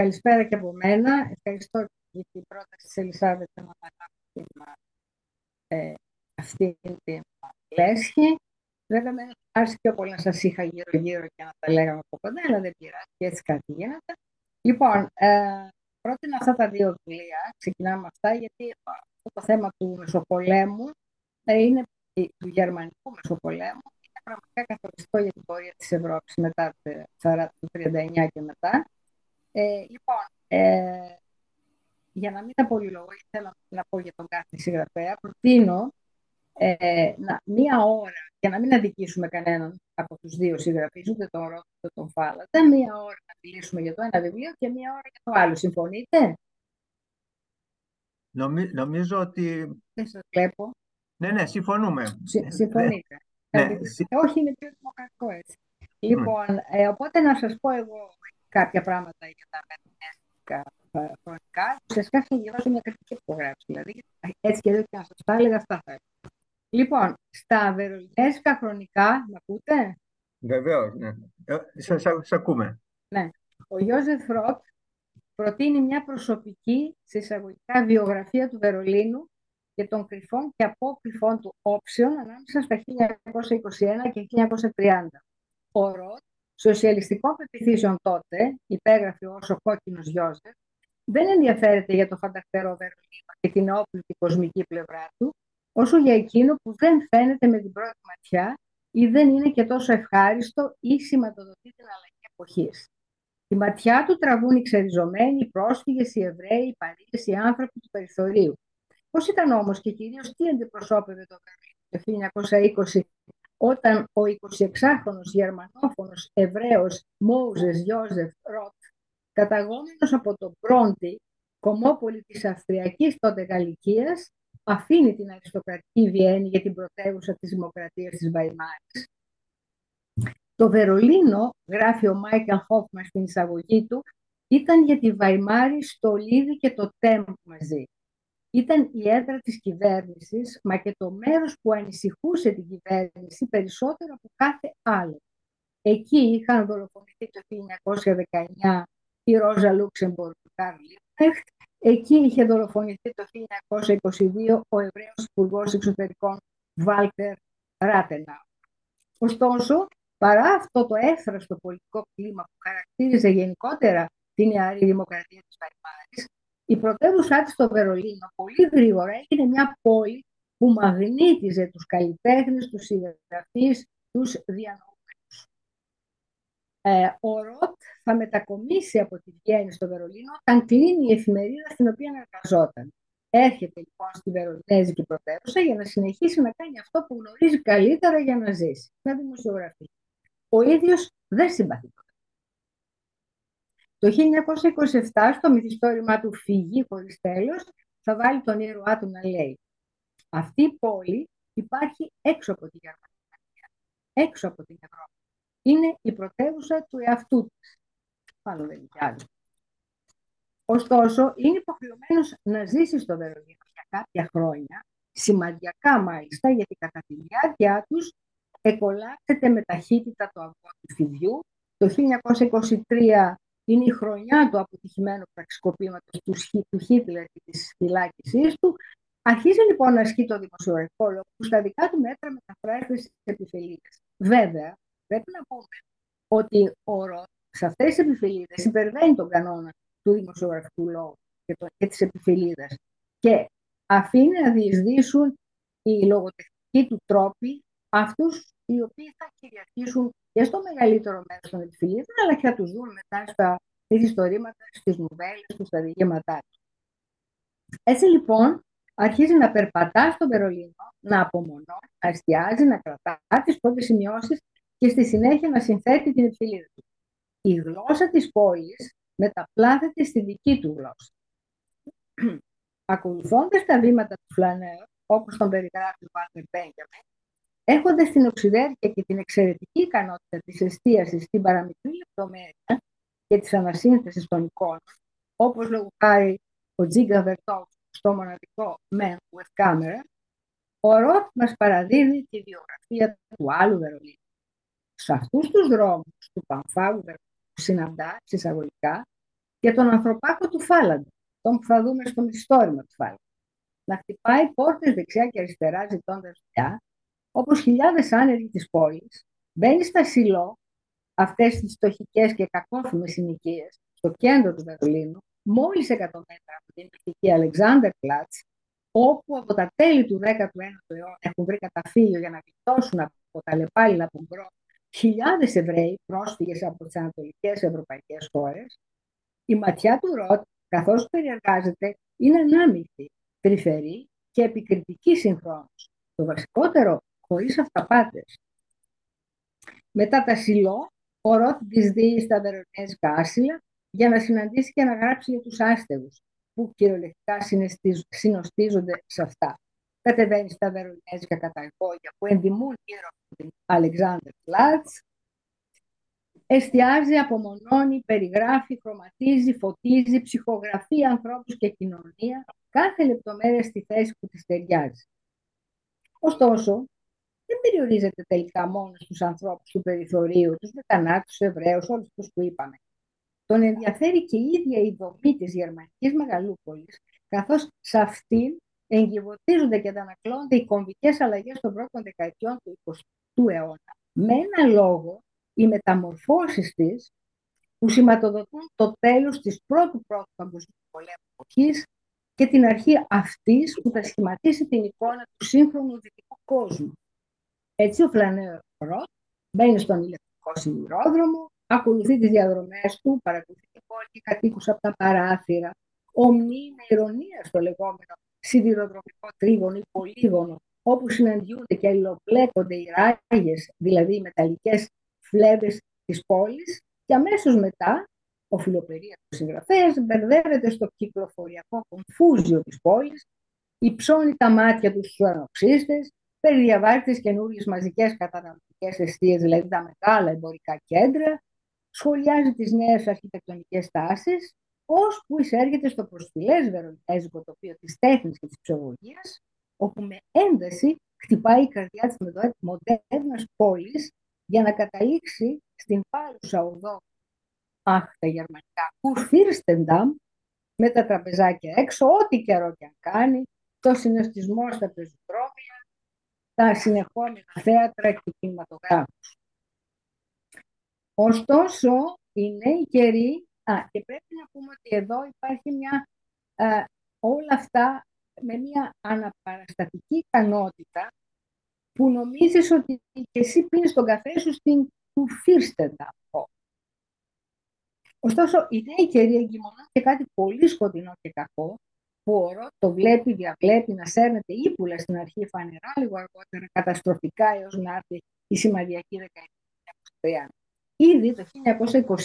καλησπέρα και από μένα. Ευχαριστώ για την πρόταση της Ελισάβετ να αναλάβει ε, αυτή την λέσχη. Βέβαια, με άρεσε πιο πολύ να σας είχα γύρω-γύρω και να τα λέγαμε από κοντά, αλλά δεν πειράζει, και έτσι κάτι γίνεται. Λοιπόν, ε, πρότεινα αυτά τα δύο βιβλία, ξεκινάμε με αυτά, γιατί αυτό το θέμα του Μεσοπολέμου ε, είναι του γερμανικού Μεσοπολέμου είναι πραγματικά καθοριστικό για την πορεία της Ευρώπης μετά το 1939 και μετά. Ε, λοιπόν, ε, για να μην τα πολυλογώ, θέλω να πω για τον κάθε συγγραφέα, προτείνω ε, να, μία ώρα, για να μην αδικήσουμε κανέναν από τους δύο συγγραφείς, ούτε τον Ρότ, ούτε τον Φάλατα, μία ώρα να μιλήσουμε για το ένα βιβλίο και μία ώρα για το άλλο. Συμφωνείτε; Νομι, νομίζω ότι... Δεν σας βλέπω. Ναι, ναι, συμφωνούμε. συμφωνείτε. Ναι, όχι, είναι πιο δημοκρατικό έτσι. Λοιπόν, ε, οπότε να σας πω εγώ κάποια πράγματα για τα μεθοδικά χρονικά. Ουσιαστικά θα διαβάσω μια κριτική που γράψει. Δηλαδή, έτσι και εδώ και να σας τα έλεγα, αυτά θα Λοιπόν, στα βερολινέζικα χρονικά, με ακούτε; Βεβαίως, ναι. Ε, σας, ακούμε. Ναι. Ο Ιώζεφ Ροτ προτείνει μια προσωπική, εισαγωγικά, βιογραφία του Βερολίνου και των κρυφών και απόκρυφών του όψεων ανάμεσα στα 1921 και 1930. Ο Ροτ, σοσιαλιστικών πεπιθήσεων τότε, υπέγραφε ως ο κόκκινος Γιώζεφ, δεν ενδιαφέρεται για το φανταχτερό Βερολίνο και την όπλητη κοσμική πλευρά του, όσο για εκείνο που δεν φαίνεται με την πρώτη ματιά ή δεν είναι και τόσο ευχάριστο ή σηματοδοτεί την αλλαγή εποχής. Η ματιά του τραβούν οι ξεριζωμένοι, οι πρόσφυγες, οι Εβραίοι, οι Παρίσι, οι άνθρωποι του περιθωρίου. Πώς ήταν όμως και κυρίως τι αντιπροσώπευε το Βερολίνο το 1920 όταν ο 26χρονος γερμανόφωνος Εβραίος Μόουζες Γιώζεφ Ροτ, καταγόμενος από τον Μπρόντι, κομμόπολη της Αυστριακής τότε Γαλλικίας, αφήνει την αριστοκρατική Βιέννη για την πρωτεύουσα της δημοκρατίας της Βαϊμάρης. Το Βερολίνο, γράφει ο Μάικελ Χόφμαν στην εισαγωγή του, ήταν για τη Βαϊμάρη στο Λίδι και το Τέμπ μαζί. Ήταν η έδρα της κυβέρνησης, μα και το μέρος που ανησυχούσε την κυβέρνηση περισσότερο από κάθε άλλο. Εκεί είχαν δολοφονηθεί το 1919 η Ρόζα Λούξεμπορ του Καρλ Λίπνεχτ Εκεί είχε δολοφονηθεί το 1922 ο Εβραίος υπουργός Εξωτερικών Βάλτερ Ράτενα. Ωστόσο, παρά αυτό το έφραστο πολιτικό κλίμα που χαρακτήριζε γενικότερα την νεαρή δημοκρατία της Βαϊμάρης, η πρωτεύουσά της στο Βερολίνο πολύ γρήγορα έγινε μια πόλη που μαγνήτιζε τους καλλιτέχνες, τους συγγραφείς, τους διανοούμενους. Ε, ο Ροτ θα μετακομίσει από τη Βιέννη στο Βερολίνο όταν κλείνει η εφημερίδα στην οποία εργαζόταν. Έρχεται λοιπόν στη Βερολινέζικη πρωτεύουσα για να συνεχίσει να κάνει αυτό που γνωρίζει καλύτερα για να ζήσει, να δημοσιογραφεί. Ο ίδιος δεν συμπαθεί. Το 1927 στο μυθιστόρημά του «Φυγή χωρίς τέλος» θα βάλει τον ήρωά του να λέει «Αυτή η πόλη υπάρχει έξω από τη Γερμανία, έξω από την Ευρώπη είναι η πρωτεύουσα του εαυτού της. Πάνω δεν είναι άλλο. Ωστόσο, είναι υποχρεωμένος να ζήσει στο Βερολίνο για κάποια χρόνια, σημαντικά μάλιστα, γιατί κατά τη διάρκεια τους εκολάπτεται με ταχύτητα το αυγό του φιδιού. Το 1923 είναι η χρονιά του αποτυχημένου πραξικοπήματος του, του Χίτλερ και της φυλάκισής του. Αρχίζει λοιπόν να ασκεί το δημοσιογραφικό λόγο που στα δικά του μέτρα μεταφράζεται στις επιφελίδες. Βέβαια, πρέπει να πούμε ότι ο Ροτ σε αυτές τις επιφυλίδες υπερβαίνει τον κανόνα του δημοσιογραφικού λόγου και, το, και τη επιφυλίδα και αφήνει να διεισδύσουν οι λογοτεχνικοί του τρόποι αυτούς οι οποίοι θα κυριαρχήσουν και στο μεγαλύτερο μέρος των επιφυλίδων, αλλά και θα τους δουν μετά στα ιστορήματα, στις νουβέλες του, στα διηγήματά τους. Έτσι λοιπόν, αρχίζει να περπατά στο Βερολίνο, να απομονώνει, να εστιάζει, να κρατά τις πρώτες σημειώσεις και στη συνέχεια να συνθέτει την εφηλίδα του. Η γλώσσα της πόλης μεταπλάθεται στη δική του γλώσσα. Ακολουθώντας τα βήματα του Φλανέρ, όπως τον περιγράφει ο Βάλτερ Μπέγκαμεν, έχοντας την οξυδέρκεια και την εξαιρετική ικανότητα της εστίασης στην παραμικρή λεπτομέρεια και της ανασύνθεσης των εικόνων, όπως λόγω χάρη ο Τζίγκα Βερτόφ στο μοναδικό Men with Camera, ο Ροτ μας παραδίδει τη βιογραφία του άλλου Βερολίνου σε αυτούς τους δρόμους του Πανφάγου που συναντά, συσσαγωγικά, και τον ανθρωπάκο του Φάλαντα, τον που θα δούμε στο μυθιστόρημα του Φάλαντα. Να χτυπάει πόρτες δεξιά και αριστερά ζητώντας δουλειά, όπως χιλιάδες άνεργοι της πόλης, μπαίνει στα σιλό αυτές τις φτωχικές και κακόφημες συνοικίες στο κέντρο του Βερολίνου, μόλις 100 μέτρα από την μυθική Αλεξάνδερ Πλάτς, όπου από τα τέλη του 19ου αιώνα έχουν βρει καταφύγιο για να γλιτώσουν από τα αλλεπάλληλα πογκρόμ χιλιάδες Εβραίοι πρόσφυγες από τις ανατολικές ευρωπαϊκές χώρες, η ματιά του Ροτ, καθώς περιεργάζεται, είναι ανάμειχτη, τρυφερή και επικριτική συγχρόνως. Το βασικότερο, χωρίς αυταπάτες. Μετά τα σιλό, ο Ροτ δυσδύει στα βερονέζικα άσυλα για να συναντήσει και να γράψει για τους άστεγους, που κυριολεκτικά συνοστίζονται σε αυτά. Κατεβαίνει στα βερονέζικα καταγόγια που ενδημούν γύρω από την Αλεξάνδρ Πλάτς, εστιάζει, απομονώνει, περιγράφει, χρωματίζει, φωτίζει, ψυχογραφεί ανθρώπους και κοινωνία, κάθε λεπτομέρεια στη θέση που της ταιριάζει. Ωστόσο, δεν περιορίζεται τελικά μόνο στους ανθρώπους του περιθωρίου, τους Βρετανάτους, τους Εβραίους, όλους τους που είπαμε. Τον ενδιαφέρει και η ίδια η δομή της γερμανικής μεγαλούπολης, καθώς σε αυτήν εγκυβωτίζονται και αντανακλώνται οι κομβικές αλλαγές των πρώτων δεκαετιών του 20ου αιώνα. Με ένα λόγο, οι μεταμορφώσεις της που σηματοδοτούν το τέλος της πρώτου πρώτου παγκοσμίου πολέμου εποχής και την αρχή αυτής που θα σχηματίσει την εικόνα του σύγχρονου δυτικού κόσμου. Έτσι ο Φλανέο Ροτ μπαίνει στον ηλεκτρικό σιδηρόδρομο, ακολουθεί τις διαδρομές του, παρακολουθεί την πόλη και κατοίκους από τα παράθυρα, ομνεί με ηρωνία στο λεγόμενο σιδηροδρομικό τρίγωνο ή πολύγωνο, όπου συναντιούνται και αλληλοπλέκονται οι ράγες, δηλαδή οι μεταλλικές φλέβες της πόλης και αμέσως μετά ο φιλοπερίατος συγγραφέας μπερδεύεται στο κυκλοφοριακό κομφούζιο της πόλης, υψώνει τα μάτια τους στους ανοξύστες, περιδιαβάζεις τις καινούριες μαζικές καταναλωτικές αιστείες, δηλαδή τα μεγάλα εμπορικά κέντρα, σχολιάζει τις νέες αρχιτεκτονικές τάσεις, που εισέρχεται στο προσφυλές βερονέζικο τοπίο της τέχνης και της ψυχολογίας, όπου με ένταση χτυπάει η καρδιά της μοντέρνας πόλης για να καταλήξει στην πάλουσα οδό αχ τα γερμανικά Κουρφίρστενταμ με τα τραπεζάκια έξω, ό,τι καιρό και αν κάνει, το συναισθισμό στα πεζοδρόμια, τα συνεχόμενα θέατρα και κινηματογράφους. Ωστόσο, οι νέοι καιροί, α, και πρέπει να πούμε ότι εδώ υπάρχει μια, α, όλα αυτά με μια αναπαραστατική ικανότητα που νομίζεις ότι και εσύ πίνεις τον καφέ σου στην του Φίρστεντα. Ωστόσο, η νέη καιρή εγκυμονά και κάτι πολύ σκοτεινό και κακό, που ο Ρότ το βλέπει, διαβλέπει να σέρνεται ύπουλα στην αρχή φανερά, λίγο αργότερα καταστροφικά έως να έρθει η σημαδιακή δεκαετία Ήδη το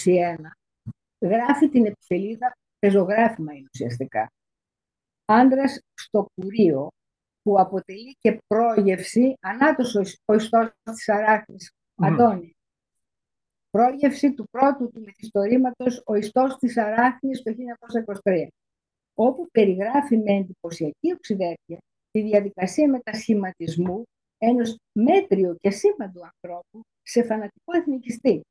1921 γράφει την επιφελίδα πεζογράφημα είναι ουσιαστικά. Άντρας στο κουρίο, που αποτελεί και πρόγευση, ανάτος ο ιστός της Αράχνης, mm. Αντώνη. Πρόγευση του πρώτου του μυθιστορήματος «Ο ιστός της Αράχνης» το 1923, όπου περιγράφει με εντυπωσιακή οξυδέρκεια τη διαδικασία μετασχηματισμού ενός μέτριου και σήμαντου ανθρώπου σε φανατικό εθνικιστή.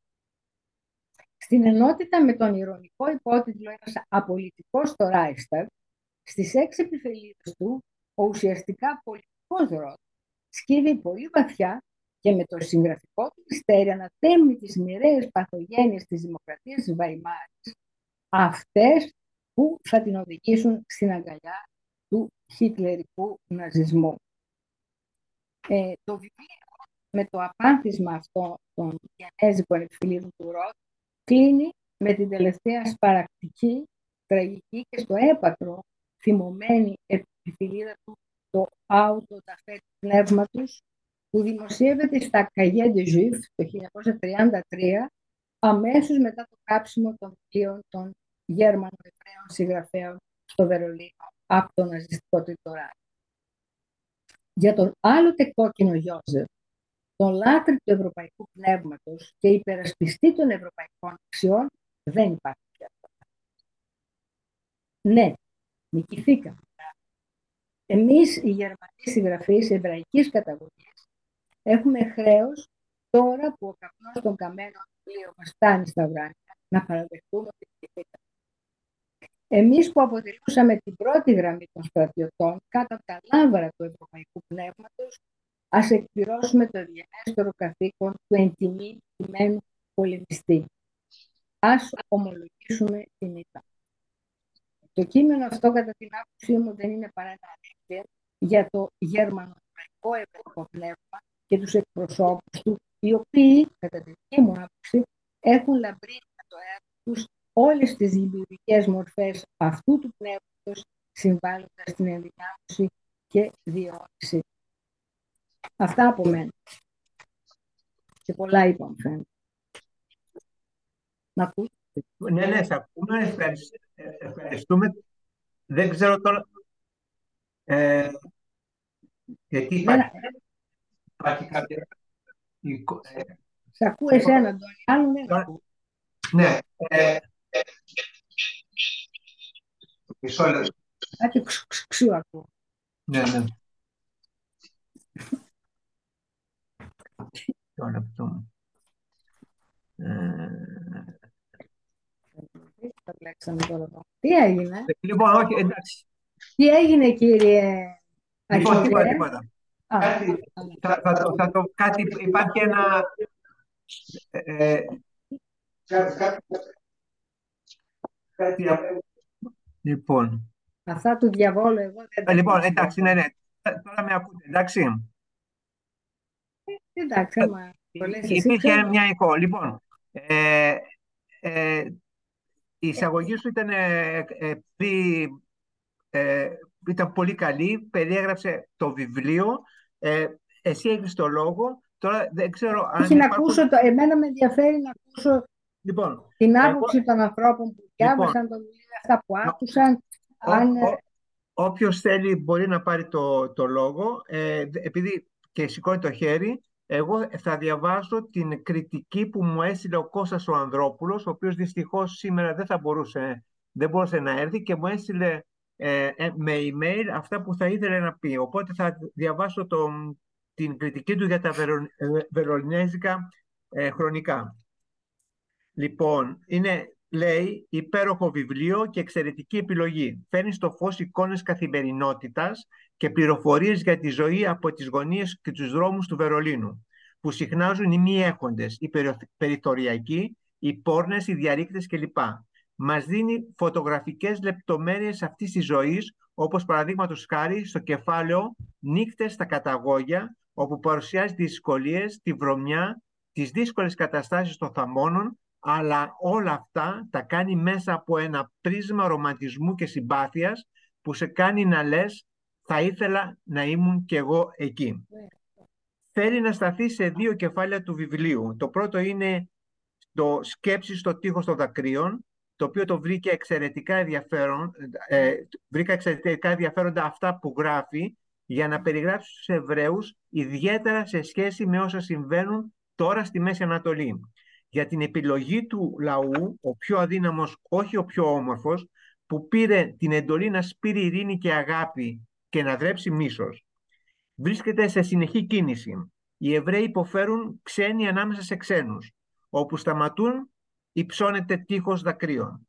Στην ενότητα με τον ηρωνικό υπότιτλο «Ένας απολυτικός στο Ράισταρ», στις έξι επιφελίδες του ο ουσιαστικά πολιτικός ρόλος σκύβει πολύ βαθιά και με το συγγραφικό του μυστέρι ανατέμει τις μοιραίες παθογένειες της δημοκρατίας της Βαϊμάρης, αυτές που θα την οδηγήσουν στην αγκαλιά του χιτλερικού ναζισμού. Ε, το βιβλίο με το απάνθισμα αυτό των γενέζικων επιφυλίδων του Ρότ κλείνει με την τελευταία σπαρακτική, τραγική και στο έπακρο θυμωμένη επιφυλίδα του το «Άουτο τα του πνεύματος» που δημοσιεύεται στα Cahiers de Juif το 1933 αμέσως μετά το κάψιμο των βιβλίων των Γερμανοεβραίων συγγραφέων στο Βερολίνο από το ναζιστικό τριτορά. Για τον άλλοτε κόκκινο Γιώζεφ, τον λάτρη του ευρωπαϊκού πνεύματος και υπερασπιστή των ευρωπαϊκών αξιών, δεν υπάρχει πια Ναι, νικηθήκαμε. Εμείς οι Γερμανοί συγγραφείς εβραϊκής καταγωγής έχουμε χρέος τώρα που ο καπνός των καμένων βιβλίων μας φτάνει στα βράδια να παραδεχτούμε ότι νικηθήκαμε. Εμείς που αποτελούσαμε την πρώτη γραμμή των στρατιωτών κάτω από τα λάβρα του ευρωπαϊκού πνεύματος, ας εκπληρώσουμε το διανέστερο καθήκον του εντιμημένου πολεμιστή. Ας ομολογήσουμε την ήττα. Το κείμενο αυτό, κατά την άποψή μου, δεν είναι παρά ένα για το γερμανοκρατικό ευρωπαϊκό πνεύμα και τους εκπροσώπους του, οι οποίοι, κατά τη δική μου άποψη, έχουν λαμπρύνει το έργο τους όλες τις δημιουργικές μορφές αυτού του πνεύματος, συμβάλλοντας στην ενδυνάμωση και διαιώνιση. Αυτά από μένα. Και πολλά είπαμε φαίνεται. Να ακούς. Ναι, ναι, θα ακούμε. Ευχαριστούμε. Δεν ξέρω τώρα... Ε, γιατί υπάρχει, υπάρχει κάποια... Σε ακούω εσένα, τον άλλο ναι. Ναι. Ε, μισό λεπτό. Κάτι ξου ακούω. Ναι, ναι. Μισό λεπτό. Τι έγινε; Λοιπόν, όχι, εντάξει. Τι έγινε, κύριε Λοιπόν, τίποτα, τίποτα. Κάτι, θα, θα, το, θα το, κάτι, υπάρχει ένα... Ε, κάτι, κάτι, κάτι, λοιπόν. Αυτά του διαβόλου εγώ δεν τα Λοιπόν, εντάξει, ναι, ναι. Τώρα με ακούτε, εντάξει. Ε, εντάξει, άμα το λες εσύ. Υπήρχε μια εικόνα. Λοιπόν, ε, ε, η εισαγωγή σου ήταν, ε, ε, ε, ήταν πολύ καλή, περιέγραψε το βιβλίο, ε, εσύ έχεις το λόγο, τώρα δεν ξέρω αν Όχι, να ακούσω, το, εμένα με ενδιαφέρει να ακούσω Λοιπόν, την άποψη των ανθρώπων που διάβασαν Λοιπόν, το βιβλίο, αυτά που άκουσαν, ο- αν... ο- όποιος θέλει μπορεί να πάρει το, το λόγο. Ε, δε- επειδή και σηκώνει το χέρι, εγώ θα διαβάσω την κριτική που μου έστειλε ο Κώστας ο Ανδρόπουλος, ο οποίος δυστυχώς σήμερα δεν θα μπορούσε, δεν μπορούσε να έρθει και μου έστειλε ε, ε, με email αυτά που θα ήθελε να πει. Οπότε θα διαβάσω τον, την κριτική του για τα βερο, ε, βερολινέζικα ε, χρονικά. Λοιπόν, είναι, λέει, υπέροχο βιβλίο και εξαιρετική επιλογή. Φέρνει στο φως εικόνες καθημερινότητας και πληροφορίες για τη ζωή από τις γωνίες και τους δρόμους του Βερολίνου, που συχνάζουν οι μη έχοντες, οι περι- περιθωριακοί, οι πόρνες, οι διαρρήκτες κλπ. Μας δίνει φωτογραφικές λεπτομέρειες αυτής της ζωής, όπως παραδείγματος χάρη στο κεφάλαιο «Νύχτες στα καταγόγια», όπου παρουσιάζει τις δυσκολίες, τη βρωμιά, τις δύσκολες καταστάσεις των θαμώνων, αλλά όλα αυτά τα κάνει μέσα από ένα πρίσμα ρομαντισμού και συμπάθειας που σε κάνει να λες «θα ήθελα να ήμουν κι εγώ εκεί». Θέλει να σταθεί σε δύο κεφάλαια του βιβλίου. Το πρώτο είναι το «Σκέψη στο τείχος των δακρύων», το οποίο το βρήκε εξαιρετικά ενδιαφέρον, ε, βρήκα εξαιρετικά ενδιαφέροντα αυτά που γράφει για να περιγράψει στους Εβραίους, ιδιαίτερα σε σχέση με όσα συμβαίνουν τώρα στη Μέση Ανατολή. Για την επιλογή του λαού, ο πιο αδύναμος, όχι ο πιο όμορφος, που πήρε την εντολή να σπείρει ειρήνη και αγάπη και να δρέψει μίσος. Βρίσκεται σε συνεχή κίνηση. Οι Εβραίοι υποφέρουν ξένοι ανάμεσα σε ξένους. Όπου σταματούν, υψώνεται τείχος δακρύων.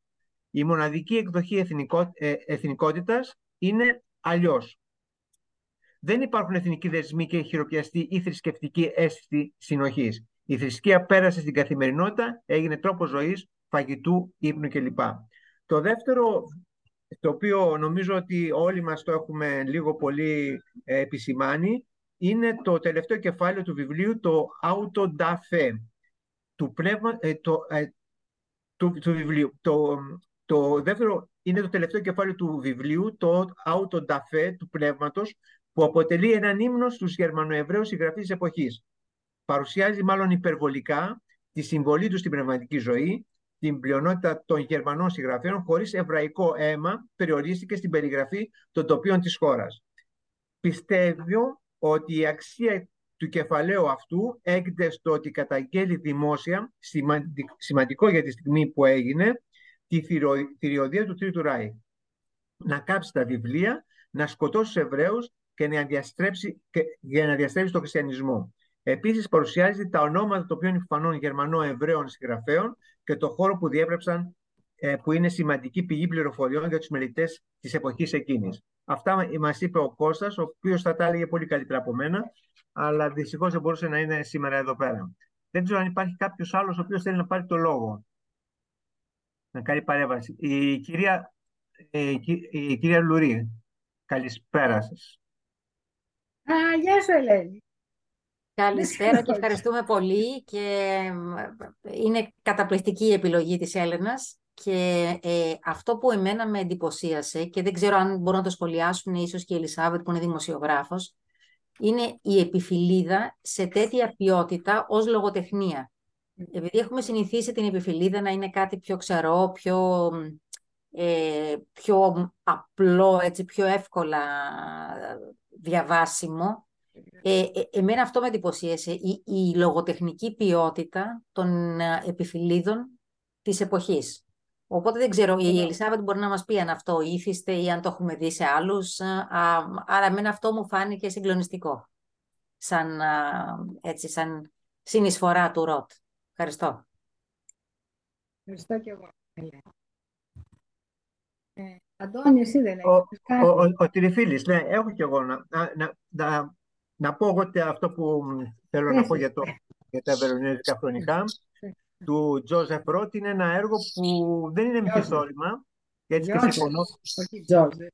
Η μοναδική εκδοχή εθνικό, ε, εθνικότητας είναι αλλιώς. Δεν υπάρχουν εθνικοί δεσμοί και χειροπιαστή ή θρησκευτική αίσθηση συνοχής. Η θρησκεία πέρασε στην καθημερινότητα, έγινε τρόπος ζωής, φαγητού, ύπνου κλπ. Το δεύτερο, το οποίο νομίζω ότι όλοι μας το έχουμε λίγο πολύ ε, επισημάνει, είναι το τελευταίο κεφάλαιο του βιβλίου, το Auto da Fe, του, πνεύμα, ε, το, ε, του, του βιβλίου. Το, το δεύτερο είναι το τελευταίο κεφάλαιο του βιβλίου, το Auto da Fe, του πνεύματος, που αποτελεί έναν ύμνο στους Γερμανοεβραίους συγγραφείς της εποχής. Παρουσιάζει μάλλον υπερβολικά τη συμβολή του στην πνευματική ζωή, την πλειονότητα των Γερμανών συγγραφέων, χωρίς εβραϊκό αίμα, περιορίστηκε στην περιγραφή των τοπίων της χώρας. Πιστεύω ότι η αξία του κεφαλαίου αυτού έγκυται στο ότι καταγγέλει δημόσια, σημαντικό για τη στιγμή που έγινε, τη θηριωδία του Τρίτου Ράη. Να κάψει τα βιβλία, να σκοτώσει τους Εβραίους και να διαστρέψει, και, για να διαστρέψει τον χριστιανισμό. Επίσης παρουσιάζει τα ονόματα των πιο εμφανών Γερμανών Εβραίων συγγραφέων και το χώρο που διέπρεψαν ε, που είναι σημαντική πηγή πληροφοριών για τους μελετές της εποχής εκείνης. Αυτά μας είπε ο Κώστας, ο οποίος θα τα έλεγε πολύ καλύτερα από μένα, αλλά δυστυχώς δεν μπορούσε να είναι σήμερα εδώ πέρα. Δεν ξέρω αν υπάρχει κάποιος άλλος ο οποίος θέλει να πάρει το λόγο. Να κάνει παρέμβαση. Η κυρία, η, η κυρία Λουρί, καλησπέρα σας. Α, γεια σου Ελένη. Καλησπέρα και ευχαριστούμε πολύ και είναι καταπληκτική η επιλογή της Έλενας και ε, αυτό που εμένα με εντυπωσίασε και δεν ξέρω αν μπορούν να το σχολιάσουν ίσως και η Ελισάβετ που είναι δημοσιογράφος είναι η επιφυλίδα σε τέτοια ποιότητα ως λογοτεχνία. Επειδή έχουμε συνηθίσει την επιφυλίδα να είναι κάτι πιο ξερό, πιο, ε, πιο απλό, έτσι, πιο εύκολα διαβάσιμο, ε, ε, εμένα αυτό με εντυπωσίασε, η, η λογοτεχνική ποιότητα των ε, επιφυλίδων της εποχής. Οπότε δεν ξέρω, η Ελισάβετ μπορεί να μας πει αν αυτό ήθιστε ή αν το έχουμε δει σε άλλους. άρα εμένα αυτό μου φάνηκε συγκλονιστικό, σαν, έτσι, σαν συνεισφορά του ΡΟΤ. Ευχαριστώ. Ευχαριστώ και εγώ. Ε, Αντώνη, εσύ δεν έχεις κάτι; Ο, ο, ο Τριφίλης, ναι, έχω και εγώ να, να, να, να πω εγώ αυτό που θέλω να πω για, το, για τα βερονέζικα χρονικά του Τζόζεφ Ρότ είναι ένα έργο που δεν είναι μυθιστόρημα. Έτσι και συμφωνώ. Όχι Τζόζεφ.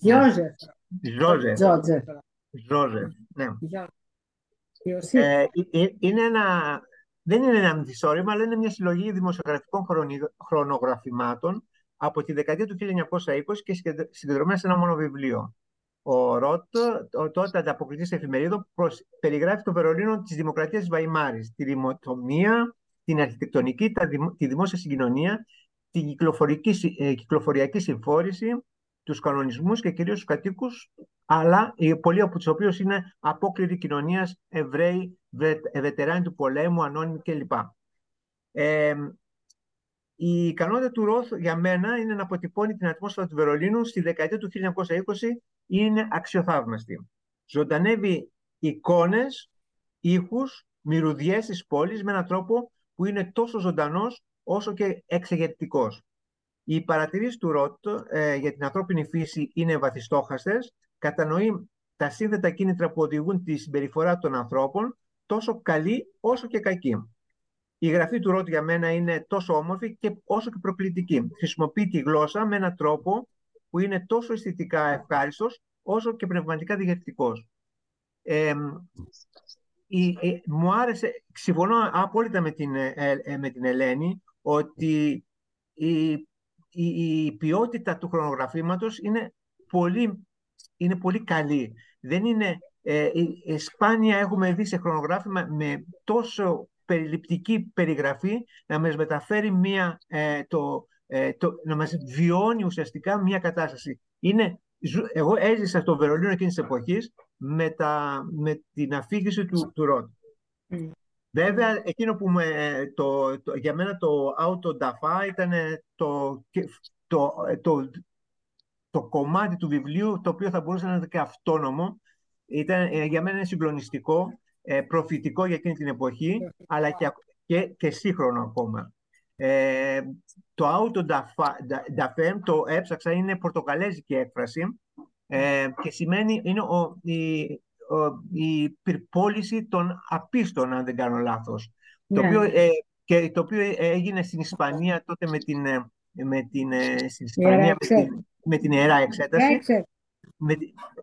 Τζόζεφ. Τζόζεφ. Τζόζεφ. Ναι. Ε, ε, ε, είναι ένα, δεν είναι ένα μυθιστόρημα, αλλά είναι μια συλλογή δημοσιογραφικών χρονογραφημάτων από τη δεκαετία του 1920 και συγκεντρωμένα σε ένα μόνο βιβλίο ο Ρότ, τότε ανταποκριτής σε εφημερίδο, περιγράφει το Βερολίνο της Δημοκρατίας Βαϊμάρης, τη δημοτομία, την αρχιτεκτονική, τη δημόσια συγκοινωνία, την ε, κυκλοφοριακή συμφόρηση, τους κανονισμούς και κυρίως τους κατοίκους, αλλά πολλοί από του οποίου είναι απόκληρη κοινωνίας, Εβραίοι, βετεράνοι του πολέμου, ανώνυμοι κλπ. Ε, η ικανότητα του Ροθ για μένα είναι να αποτυπώνει την ατμόσφαιρα του Βερολίνου στη δεκαετία του 1920 είναι αξιοθαύμαστη. Ζωντανεύει εικόνες, ήχους, μυρουδιές της πόλης με έναν τρόπο που είναι τόσο ζωντανός όσο και εξεγερτικός. Οι παρατηρήσεις του Ρότ ε, για την ανθρώπινη φύση είναι βαθιστόχαστες, κατανοεί τα σύνθετα κίνητρα που οδηγούν τη συμπεριφορά των ανθρώπων, τόσο καλή όσο και κακή. Η γραφή του Ρότ για μένα είναι τόσο όμορφη και όσο και προκλητική. Χρησιμοποιεί τη γλώσσα με έναν τρόπο που είναι τόσο αισθητικά ευχάριστος όσο και πνευματικά διηγευτικός. Ε, μου άρεσε, συμφωνώ απόλυτα με την, ε, ε, με την Ελένη ότι η, η, η, ποιότητα του χρονογραφήματος είναι πολύ, είναι πολύ καλή. Δεν είναι, ε, σπάνια έχουμε δει σε χρονογράφημα με τόσο περιληπτική περιγραφή να μας μεταφέρει μία, το, ε, το, να μας βιώνει ουσιαστικά μια κατάσταση. Είναι, εγώ έζησα στο Βερολίνο εκείνης της εποχής με, τα, με την αφήγηση του, του Ρόντ. Mm. Βέβαια, εκείνο που με, το, το, για μένα το Dafa ήταν το, το, το, το, κομμάτι του βιβλίου το οποίο θα μπορούσε να είναι και αυτόνομο. Ήταν, ε, για μένα είναι συγκλονιστικό, ε, προφητικό για εκείνη την εποχή, αλλά και, και, και σύγχρονο ακόμα. Ε, το auto da femme, το έψαξα, είναι πορτοκαλέζικη έκφραση ε, και σημαίνει είναι ο, η, ο, η πυρπόληση των απίστων, αν δεν κάνω λάθος. Το, ναι. οποίο, ε, και το οποίο έγινε στην Ισπανία τότε με την, ε, με την, στην Ισπανία, με την, με την Ιερά Εξέταση. Με,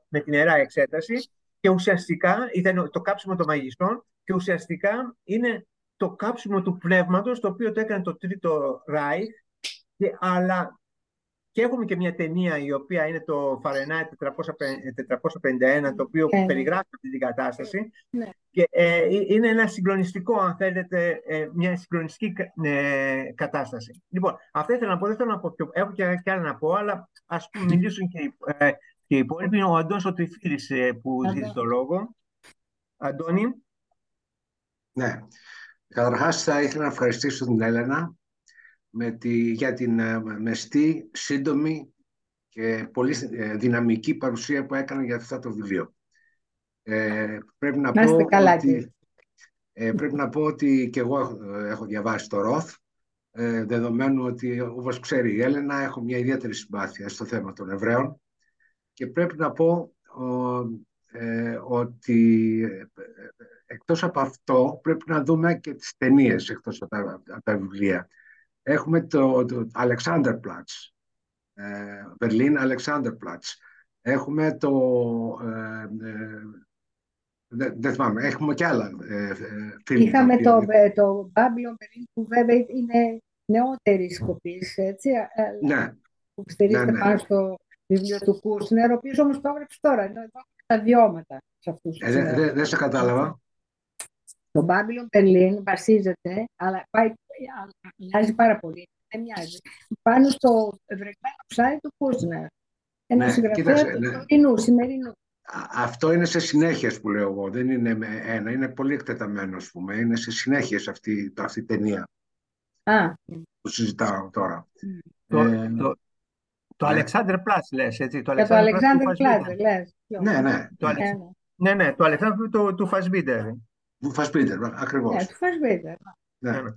με την Ιερά Εξέταση και ουσιαστικά ήταν το κάψιμο των μαγιστών και ουσιαστικά είναι το κάψιμο του πνεύματος το οποίο το έκανε το Τρίτο Ράιχ και, αλλά και έχουμε και μια ταινία η οποία είναι το Fahrenheit 451 το οποίο yeah. Ναι. περιγράφει αυτή την κατάσταση yeah. Ναι. και ε, ε, είναι ένα συγκλονιστικό αν θέλετε ε, μια συγκλονιστική ε, κατάσταση. Λοιπόν, αυτά ήθελα να πω, δεν θέλω να πω πιο, έχω και, και άλλα να πω αλλά ας μιλήσουν και, ε, και οι υπόλοιποι. Ο Αντώνης ο Τριφίλης που ζήτησε το λόγο. Αντώνη. Ναι. Καταρχάς, θα ήθελα να ευχαριστήσω την Έλενα με τη, για την ε, μεστή, σύντομη και πολύ ε, δυναμική παρουσία που έκανε για αυτό το βιβλίο. Ε, πρέπει να, πω καλά, ότι, ε, πρέπει να πω ότι και εγώ έχω, έχω διαβάσει το Ροθ. ε, δεδομένου ότι όπως ξέρει η Έλενα έχω μια ιδιαίτερη συμπάθεια στο θέμα των Εβραίων και πρέπει να πω ε, ότι ε, εκτός από αυτό πρέπει να δούμε και τις ταινίες εκτός από τα, από τα βιβλία. Έχουμε το, το Alexanderplatz, ε, Berlin Alexanderplatz. Έχουμε το... Ε, ε, δεν θυμάμαι, έχουμε και άλλα ε, ε Είχαμε το, το Babylon Berlin που βέβαια είναι νεότερη σκοπής, έτσι. Ναι. Που στηρίζεται ναι, ναι. πάνω στο βιβλίο του Κούσνερ, ο οποίο όμως το έγραψε τώρα. Ενώ εδώ τα βιώματα σε αυτούς τους. Δεν δε, δε σε κατάλαβα. Το Babylon Berlin βασίζεται, αλλά πάει, μοιάζει πάρα πολύ. Δεν μοιάζει. Πάνω στο ευρεγμένο ψάρι του Κούσνερ. Ένα ναι, συγγραφέα του ναι. σημερινού. Αυτό είναι σε συνέχεια που λέω εγώ. Δεν είναι με ένα. Είναι πολύ εκτεταμένο, ας πούμε. Είναι σε συνέχεια αυτή, αυτή η ταινία. Α. Που συζητάω τώρα. Το, ε, το, το ναι. Alexander Plus λες, έτσι. Το Alexander, το Alexander Plus, λες. Ναι, ναι. Το, ναι, ναι, ναι, το Alexander του, του Fassbinder. Του Fassbinder, ακριβώς. Ναι, του Fassbinder. Ναι. ναι.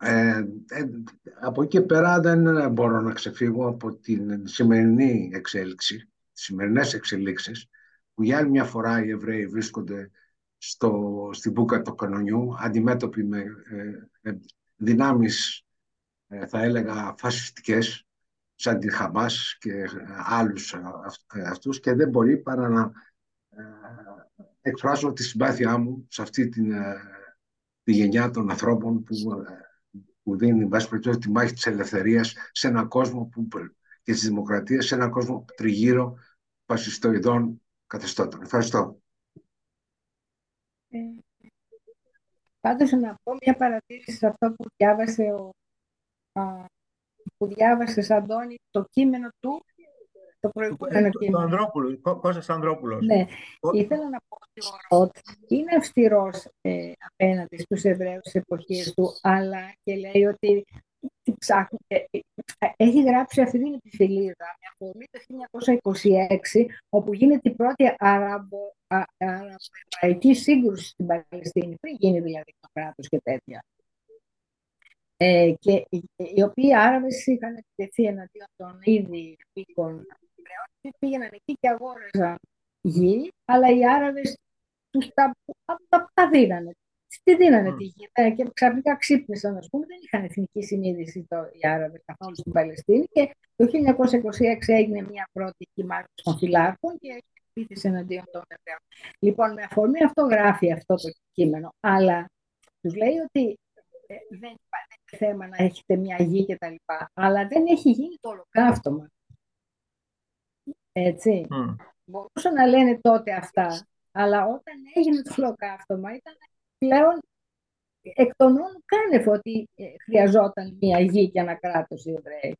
Ε, ε, από εκεί και πέρα δεν μπορώ να ξεφύγω από την σημερινή εξέλιξη, τις σημερινές εξελίξεις, που για άλλη μια φορά οι Εβραίοι βρίσκονται στο, στην μπούκα του κανονιού, αντιμέτωποι με ε, ε δυνάμεις, ε, θα έλεγα, φασιστικές, σαν τη Χαμάς και άλλους αυτούς και δεν μπορεί παρά να εκφράσω τη συμπάθειά μου σε αυτή την, τη γενιά των ανθρώπων που που δίνει βάση περιπτώσει τη μάχη της ελευθερίας σε έναν κόσμο που, και της δημοκρατίας, σε έναν κόσμο τριγύρω φασιστοειδών καθεστώτων. Ευχαριστώ. Ε, πάντως να πω μια παρατήρηση σε αυτό που διάβασε ο, α, που διάβασε Αντώνη το κείμενο του το προηγούμενο κείμενο. Το Ανδρόπουλο, Κώστας Ανδρόπουλος. Ναι, ήθελα να πω ότι ο Ροτ είναι αυστηρός ε, απέναντι στους Εβραίους της εποχής του, αλλά και λέει ότι ψάχνει, ε, ε, έχει γράψει αυτή την επιφυλίδα μια αφορμή το 1926, όπου γίνεται η πρώτη αραβο-εβραϊκή σύγκρουση στην Παλαιστίνη, πριν γίνει δηλαδή το κράτος και τέτοια. Ε, και οι οποίοι Άραβες είχαν επιτεθεί εναντίον των ήδη πίκων πήγαιναν εκεί και αγόραζαν γη, αλλά οι Άραβες τους τα, τα, τα δίνανε. Τι δίνανε τη γη ε, και ξαφνικά ξύπνησαν, ας πούμε, δεν είχαν εθνική συνείδηση το, οι Άραβες καθόλου στην Παλαιστίνη και το 1926 έγινε μια πρώτη κυμάτωση των φυλάκων και επίθεση εναντίον των Εβραίων. Λοιπόν, με αφορμή αυτό γράφει αυτό το κείμενο, αλλά τους λέει ότι ε, δεν υπάρχει θέμα να έχετε μια γη και τα λοιπά, αλλά δεν έχει γίνει το ολοκαύτωμα. Έτσι. Mm. Μπορούσαν να λένε τότε αυτά, αλλά όταν έγινε το ολοκαύτωμα ήταν πλέον εκ των όνων κάνευ ότι ε, χρειαζόταν μια γη και ένα κράτος οι Εβραίοι.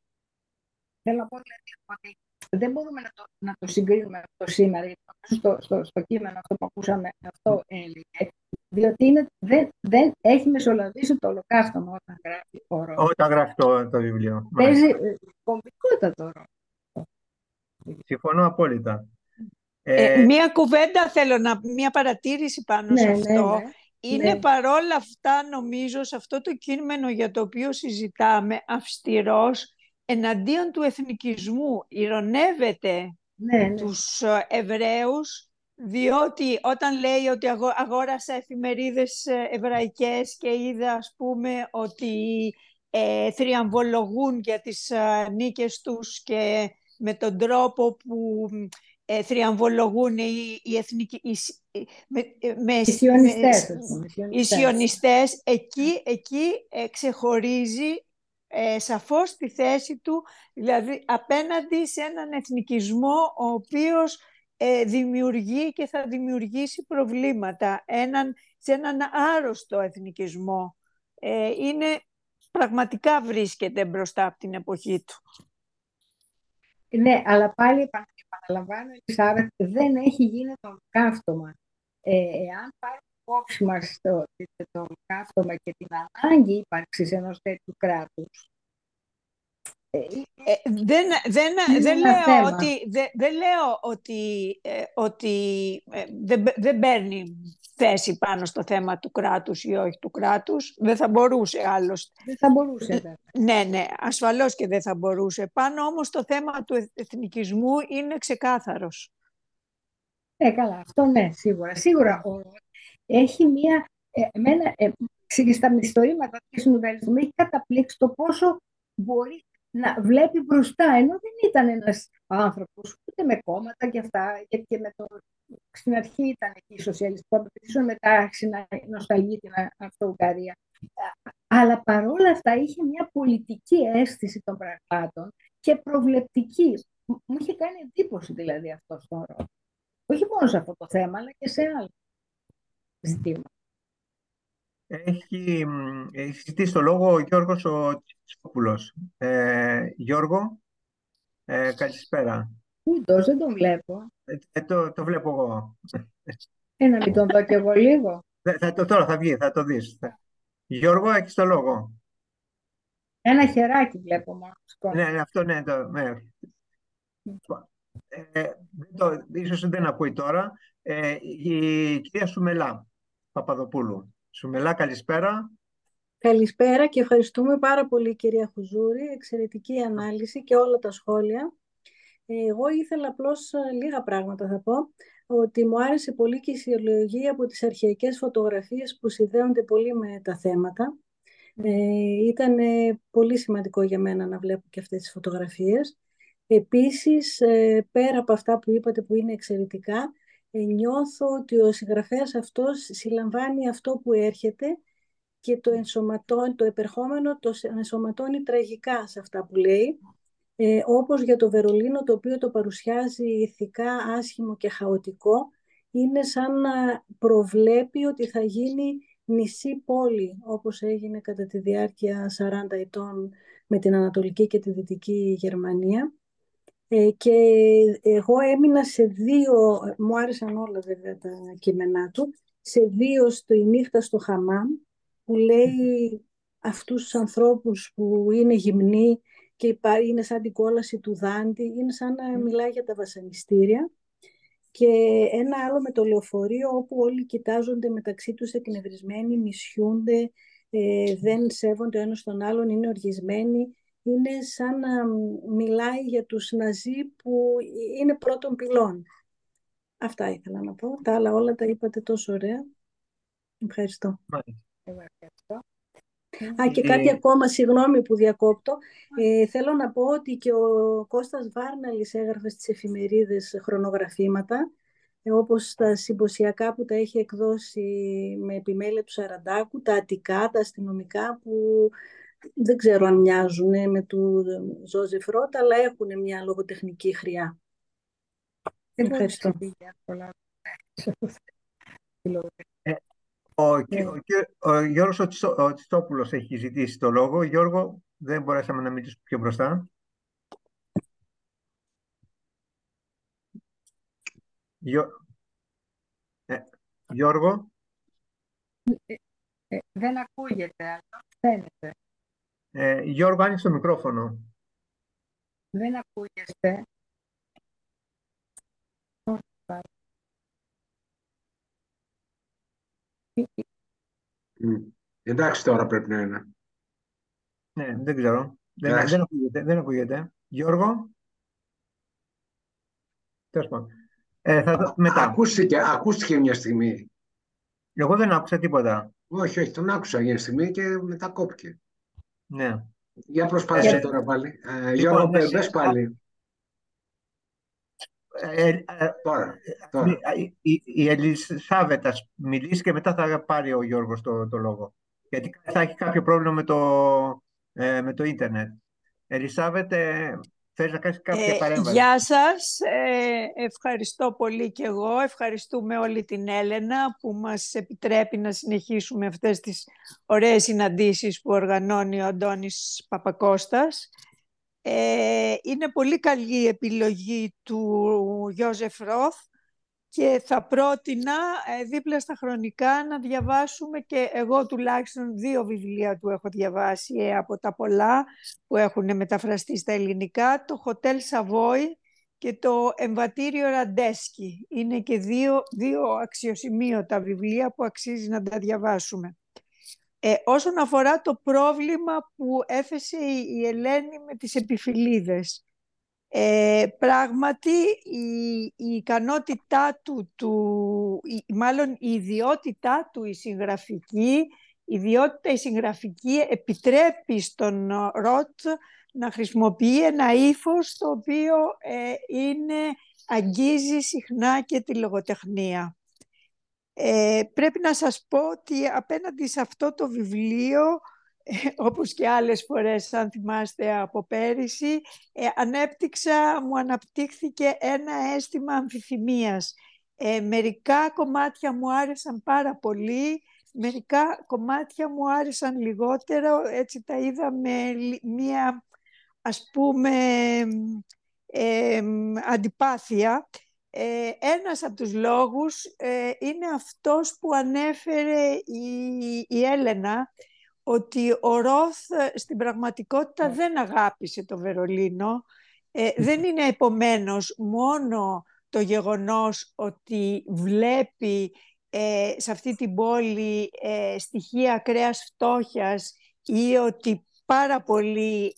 Θέλω να πω δηλαδή ότι δεν μπορούμε να το, να το συγκρίνουμε αυτό σήμερα, γιατί στο, στο, στο κείμενο αυτό που ακούσαμε αυτό έλεγε, διότι είναι, δεν, δεν έχει μεσολαβήσει το ολοκαύτωμα όταν γράφει ο ρόλο. Όταν γράφει το, το βιβλίο. Παίζει ε, κομβικότατο ρόλο. Συμφωνώ απόλυτα. Ε, ε, μία κουβέντα θέλω να, μία παρατήρηση πάνω σε ναι, ναι, αυτό. Ναι, Είναι ναι. παρόλα αυτά νομίζω σε αυτό το κείμενο για το οποίο συζητάμε αυστηρός εναντίον του εθνικισμού. Ηρωνεύεται ναι, τους ε, Εβραίους διότι όταν λέει ότι αγόρασα εφημερίδες εβραϊκές και είδα ας πούμε ότι ε, θριαμβολογούν για τις νίκες τους και με τον τρόπο που ε, θριαμβολογούν οι, οι εθνικοί, οι, με, με, οι σιωνιστές, εκεί, εκεί ε, ξεχωρίζει ε, σαφώς τη θέση του, δηλαδή απέναντι σε έναν εθνικισμό ο οποίος ε, δημιουργεί και θα δημιουργήσει προβλήματα, έναν, σε έναν άρρωστο εθνικισμό. Ε, είναι, πραγματικά βρίσκεται μπροστά από την εποχή του. Ναι, αλλά πάλι επαναλαμβάνω, Ελισάβετ, δεν έχει γίνει το καύτωμα. Ε, εάν πάρουμε υπόψη μας το, το καύτωμα και την ανάγκη ύπαρξης ενός τέτοιου κράτους. Ε, ε, δεν, δεν, δεν, λέω ότι, δεν, δεν λέω ότι, ε, ότι δεν, δεν παίρνει θέση πάνω στο θέμα του κράτους ή όχι του κράτους. Δεν θα μπορούσε άλλωστε. Δεν θα μπορούσε. Ναι, ναι, ασφαλώς και δεν θα μπορούσε. Πάνω όμως το θέμα του εθνικισμού είναι ξεκάθαρος. Ε, καλά, αυτό ναι, σίγουρα. Σίγουρα έχει μία... Ε, εμένα, ε, στα μυστορήματα του συνοδαλισμού έχει καταπλήξει το πόσο μπορεί να βλέπει μπροστά, ενώ δεν ήταν ένας άνθρωπος ούτε με κόμματα και αυτά, γιατί και με το... στην αρχή ήταν εκεί οι σοσιαλιστές που μετά να νοσταλγεί την Αυτοουγγαρία. Αλλά παρόλα αυτά είχε μια πολιτική αίσθηση των πραγμάτων και προβλεπτική. Μου είχε κάνει εντύπωση δηλαδή αυτό στον ρόλο. Όχι μόνο σε αυτό το θέμα, αλλά και σε άλλα ζητήματα. Έχει, έχει ζητήσει το λόγο ο Γιώργος ο Τσισκόπουλος. Ε, Γιώργο, ε, καλησπέρα. Ούτως, δεν τον βλέπω. Ε, ε, το, το βλέπω εγώ. Ένα μην τον δω κι εγώ λίγο. Θα, το, τώρα θα βγει, θα το δεις. Γιώργο, έχεις το λόγο. Ένα χεράκι βλέπω μόνο. Ναι, ναι, αυτό ναι. Το, ναι. Ε, το, ίσως δεν ακούει τώρα. Ε, η κυρία Σουμελά Παπαδοπούλου. Σουμελά, καλησπέρα. Καλησπέρα και ευχαριστούμε πάρα πολύ κυρία Χουζούρη. Εξαιρετική ανάλυση και όλα τα σχόλια. Εγώ ήθελα απλώς ε, λίγα πράγματα θα πω. Ότι μου άρεσε πολύ και η συλλογή από τις αρχαϊκές φωτογραφίες που συνδέονται πολύ με τα θέματα. Ε, ήταν πολύ σημαντικό για μένα να βλέπω και αυτές τις φωτογραφίες. Επίσης, ε, πέρα από αυτά που είπατε που είναι εξαιρετικά, ε, νιώθω ότι ο συγγραφέας αυτός συλλαμβάνει αυτό που έρχεται και το ενσωματώνει, το επερχόμενο το ενσωματώνει τραγικά σε αυτά που λέει, ε, όπως για το Βερολίνο το οποίο το παρουσιάζει ηθικά άσχημο και χαοτικό, είναι σαν να προβλέπει ότι θα γίνει νησί πόλη, όπως έγινε κατά τη διάρκεια 40 ετών με την Ανατολική και τη Δυτική Γερμανία. Ε, και εγώ έμεινα σε δύο, μου άρεσαν όλα βέβαια τα κείμενά του, σε δύο στο «Η νύχτα στο χαμάμ», που λέει αυτούς τους ανθρώπους που είναι γυμνοί και είναι σαν την κόλαση του Δάντη, είναι σαν να μιλάει για τα βασανιστήρια. Και ένα άλλο με το λεωφορείο όπου όλοι κοιτάζονται μεταξύ τους εκνευρισμένοι, μισιούνται, ε, δεν σέβονται ο ένας τον άλλον, είναι οργισμένοι είναι σαν να μιλάει για τους Ναζί που είναι πρώτων πυλών. Αυτά ήθελα να πω. Τα άλλα όλα τα είπατε τόσο ωραία. Ευχαριστώ. Α, και κάτι ακόμα, συγγνώμη που διακόπτω. Ε, θέλω να πω ότι και ο Κώστας Βάρναλης έγραφε στις εφημερίδες χρονογραφήματα, ε, όπως τα συμποσιακά που τα έχει εκδώσει με επιμέλεια του Σαραντάκου, τα αττικά, τα αστυνομικά που δεν ξέρω αν μοιάζουν με του Ζώζεφ Ρότ, αλλά έχουν μια λογοτεχνική χρειά. Ευχαριστώ. Ε, ο, ναι. ο, ο, Γιώργος ο, Τσιστόπουλος έχει ζητήσει το λόγο. Γιώργο, δεν μπορέσαμε να μιλήσουμε πιο μπροστά. Ε, Γιώργο. Ε, δεν ακούγεται, αλλά φαίνεται. Ε, Γιώργο, άνοιξε το μικρόφωνο. Δεν ακούγεστε. εντάξει τώρα πρέπει να είναι. Ναι, δεν ξέρω. Δεν, δεν, ακούγεται, δεν ακούγεται. Γιώργο; Τέλος πάντων. Ε, θα, μετά. Ακούστηκε, ακούστηκε μια στιγμή. Εγώ δεν άκουσα τίποτα. Όχι, όχι, τον άκουσα μια στιγμή και μετά κόπηκε. Ναι. Για προσπάθησε ε, τώρα πάλι. Ε, Γιώργο, λοιπόν, πες πάλι. Ε, ε, τώρα, τώρα. Η, η Ελισάβετ μιλήσει και μετά θα πάρει ο Γιώργος το, το λόγο. Γιατί θα έχει κάποιο πρόβλημα με το, με το ίντερνετ. Ελισάβετ, Θες να κάνεις κάποια ε, παρέμβαση; Γεια σας. Ε, ευχαριστώ πολύ και εγώ. Ευχαριστούμε όλη την Έλενα που μας επιτρέπει να συνεχίσουμε αυτές τις ωραίες συναντήσεις που οργανώνει ο Αντώνης Παπακώστας. Ε, είναι πολύ καλή η επιλογή του Γιώζεφ Ρόθ και θα πρότεινα ε, δίπλα στα χρονικά να διαβάσουμε και εγώ τουλάχιστον δύο βιβλία του έχω διαβάσει ε, από τα πολλά που έχουν μεταφραστεί στα ελληνικά. Το Hotel Savoy και το εμβατήριο Ραντέσκι. Είναι και δύο, δύο αξιοσημείωτα βιβλία που αξίζει να τα διαβάσουμε. Ε, όσον αφορά το πρόβλημα που έθεσε η Ελένη με τις επιφυλίδες, ε, πράγματι η, η ικανότητά του, του η, μάλλον η ιδιότητά του η συγγραφική, η ιδιότητα η συγγραφική επιτρέπει στον Ροτ να χρησιμοποιεί ένα ύφος το οποίο ε, είναι, αγγίζει συχνά και τη λογοτεχνία. Ε, πρέπει να σας πω ότι απέναντι σε αυτό το βιβλίο, ε, όπως και άλλες φορές, αν θυμάστε από πέρυσι, ε, ανέπτυξα, μου αναπτύχθηκε ένα αίσθημα αμφιθυμίας. Ε, μερικά κομμάτια μου άρεσαν πάρα πολύ, μερικά κομμάτια μου άρεσαν λιγότερο, έτσι τα είδα με μία, ας πούμε, αντιπάθεια. Ε, ένας από τους λόγους ε, είναι αυτός που ανέφερε η, η Έλενα, ότι ο Ροθ ε, στην πραγματικότητα ναι. δεν αγάπησε το Βερολίνο. Ε, δεν είναι επομένως μόνο το γεγονός ότι βλέπει σε αυτή την πόλη στοιχεία ακραίας φτώχειας ή ότι πάρα πολύ,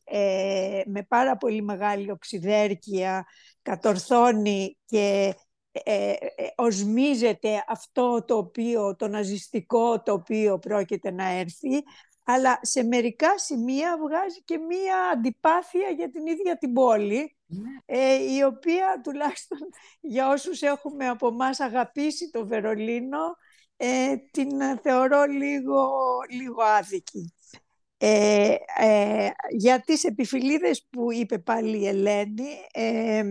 με πάρα πολύ μεγάλη οξυδέρκεια κατορθώνει και ε, ε, οσμίζεται αυτό το οποίο, το ναζιστικό το οποίο πρόκειται να έρθει, αλλά σε μερικά σημεία βγάζει και μία αντιπάθεια για την ίδια την πόλη, ναι. Ε, η οποία τουλάχιστον για όσους έχουμε από εμάς αγαπήσει το Βερολίνο, ε, την θεωρώ λίγο, λίγο άδικη. Ε, ε, για τις επιφυλίδες που είπε πάλι η Ελένη, ε,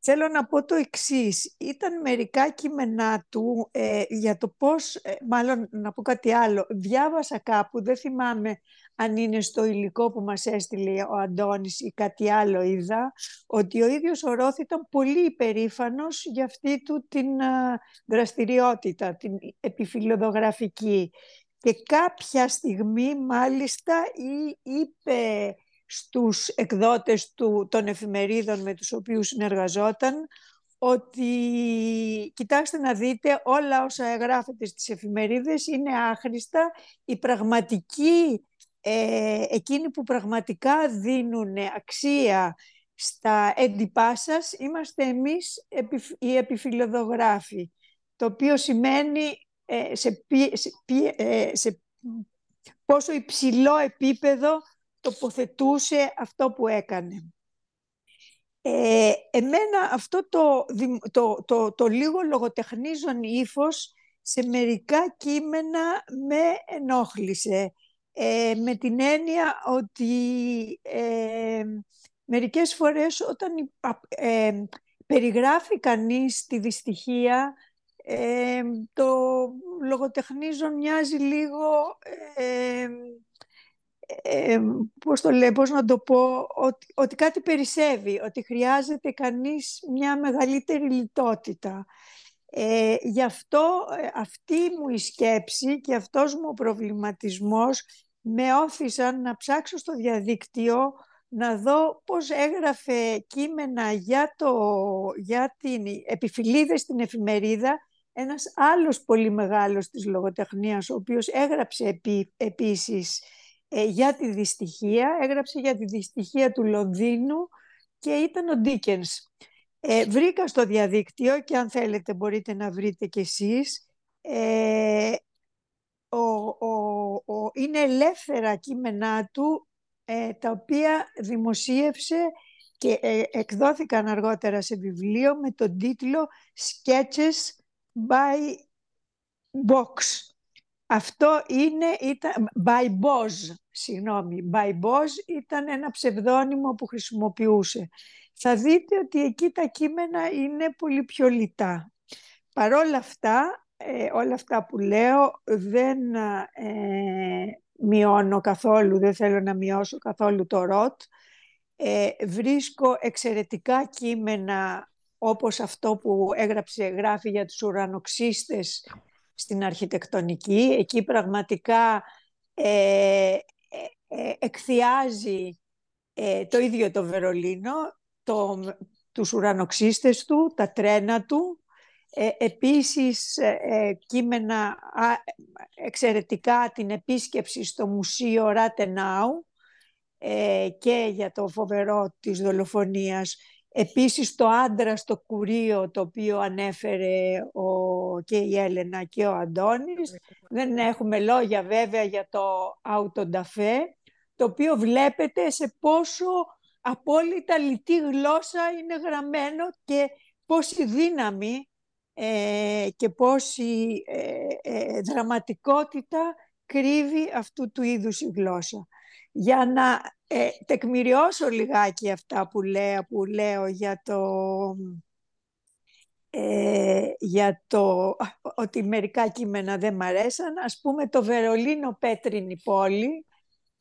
θέλω να πω το εξής. Ήταν μερικά κείμενά του ε, για το πώς, ε, μάλλον να πω κάτι άλλο, διάβασα κάπου, δεν θυμάμαι αν είναι στο υλικό που μας έστειλε ο Αντώνης ή κάτι άλλο είδα, ότι ο ίδιος ο Ρώθ ήταν πολύ υπερήφανος για αυτή του την δραστηριότητα, την επιφυλοδογραφική και κάποια στιγμή μάλιστα είπε στους εκδότες του, των εφημερίδων με τους οποίους συνεργαζόταν ότι κοιτάξτε να δείτε όλα όσα εγγράφεται στις εφημερίδες είναι άχρηστα. Η πραγματική ε, εκείνοι που πραγματικά δίνουν αξία στα έντυπά σας είμαστε εμείς οι επιφυλοδογράφοι το οποίο σημαίνει ε, σε, ε, σε, πόσο υψηλό επίπεδο τοποθετούσε αυτό που έκανε. Ε, εμένα αυτό το, το, το, το λίγο λογοτεχνίζον ύφος σε μερικά κείμενα με ενόχλησε. Ε, με την έννοια ότι ε, μερικές φορές όταν ε, περιγράφει κανείς τη δυστυχία ε, το λογοτεχνίζον μοιάζει λίγο, ε, ε, πώς το λέω, πώς να το πω, ότι, ότι κάτι περισσεύει, ότι χρειάζεται κανείς μια μεγαλύτερη λιτότητα. Ε, γι' αυτό ε, αυτή μου η σκέψη και αυτός μου ο προβληματισμός με όθησαν να ψάξω στο διαδίκτυο να δω πώς έγραφε κείμενα για, το, για την επιφυλίδες στην εφημερίδα ένας άλλος πολύ μεγάλος της λογοτεχνίας, ο οποίος έγραψε επί, επίσης ε, για τη δυστυχία, έγραψε για τη δυστυχία του Λονδίνου και ήταν ο Ντίκενς. Ε, βρήκα στο διαδίκτυο και αν θέλετε μπορείτε να βρείτε κι εσείς. Ε, ο, ο, είναι ελεύθερα κείμενά του ε, τα οποία δημοσίευσε και εκδόθηκαν αργότερα σε βιβλίο με τον τίτλο «Sketches by box. Αυτό είναι, ήταν, by Boz, συγγνώμη, by Boz ήταν ένα ψευδόνυμο που χρησιμοποιούσε. Θα δείτε ότι εκεί τα κείμενα είναι πολύ πιο λιτά. Παρόλα αυτά, ε, όλα αυτά που λέω δεν ε, μειώνω καθόλου, δεν θέλω να μειώσω καθόλου το ροτ. Ε, βρίσκω εξαιρετικά κείμενα όπως αυτό που έγραψε, γράφει για τους ουρανοξύστες στην αρχιτεκτονική. Εκεί πραγματικά ε, ε, ε εκθιάζει ε, το ίδιο το Βερολίνο, το, τους ουρανοξύστες του, τα τρένα του, ε, επίσης ε, κείμενα εξαιρετικά την επίσκεψη στο Μουσείο Ράτενάου και για το φοβερό της δολοφονίας. Επίσης το άντρα στο κουρίο το οποίο ανέφερε ο, και η Έλενα και ο Αντώνης. Δεν έχουμε λόγια βέβαια για το Αουτονταφέ, το οποίο βλέπετε σε πόσο απόλυτα λιτή γλώσσα είναι γραμμένο και πόση δύναμη ε, και πόση ε, ε, δραματικότητα κρύβει αυτού του είδους η γλώσσα. Για να ε, τεκμηριώσω λιγάκι αυτά που λέω, που λέω για το, για το ότι μερικά κείμενα δεν μ' αρέσαν, ας πούμε το Βερολίνο Πέτρινη πόλη,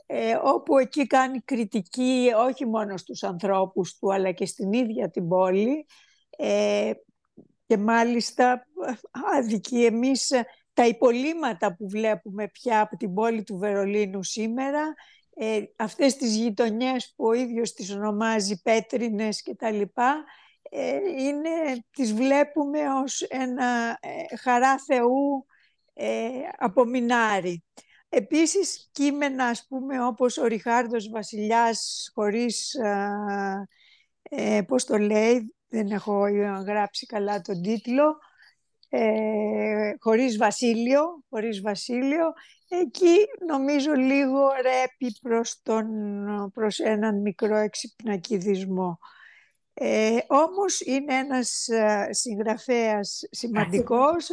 ε, όπου εκεί κάνει κριτική όχι μόνο στους ανθρώπους του αλλά και στην ίδια την πόλη ε, και μάλιστα αδικεί εμείς τα υπολείμματα που βλέπουμε πια από την πόλη του Βερολίνου σήμερα ε, αυτές τις γειτονιές που ο ίδιος τις ονομάζει πέτρινες και τα λοιπά ε, είναι, τις βλέπουμε ως ένα ε, χαρά Θεού ε, απομεινάρι. Επίσης κείμενα, ας πούμε, όπως ο Ριχάρδος Βασιλιάς, χωρίς, ε, πώς το λέει, δεν έχω γράψει καλά τον τίτλο, ε, χωρίς Βασίλειο, χωρίς Βασίλειο, εκεί νομίζω λίγο ρέπει προς, τον, προς έναν μικρό εξυπνακιδισμό. Ε, όμως είναι ένας συγγραφέας σημαντικός,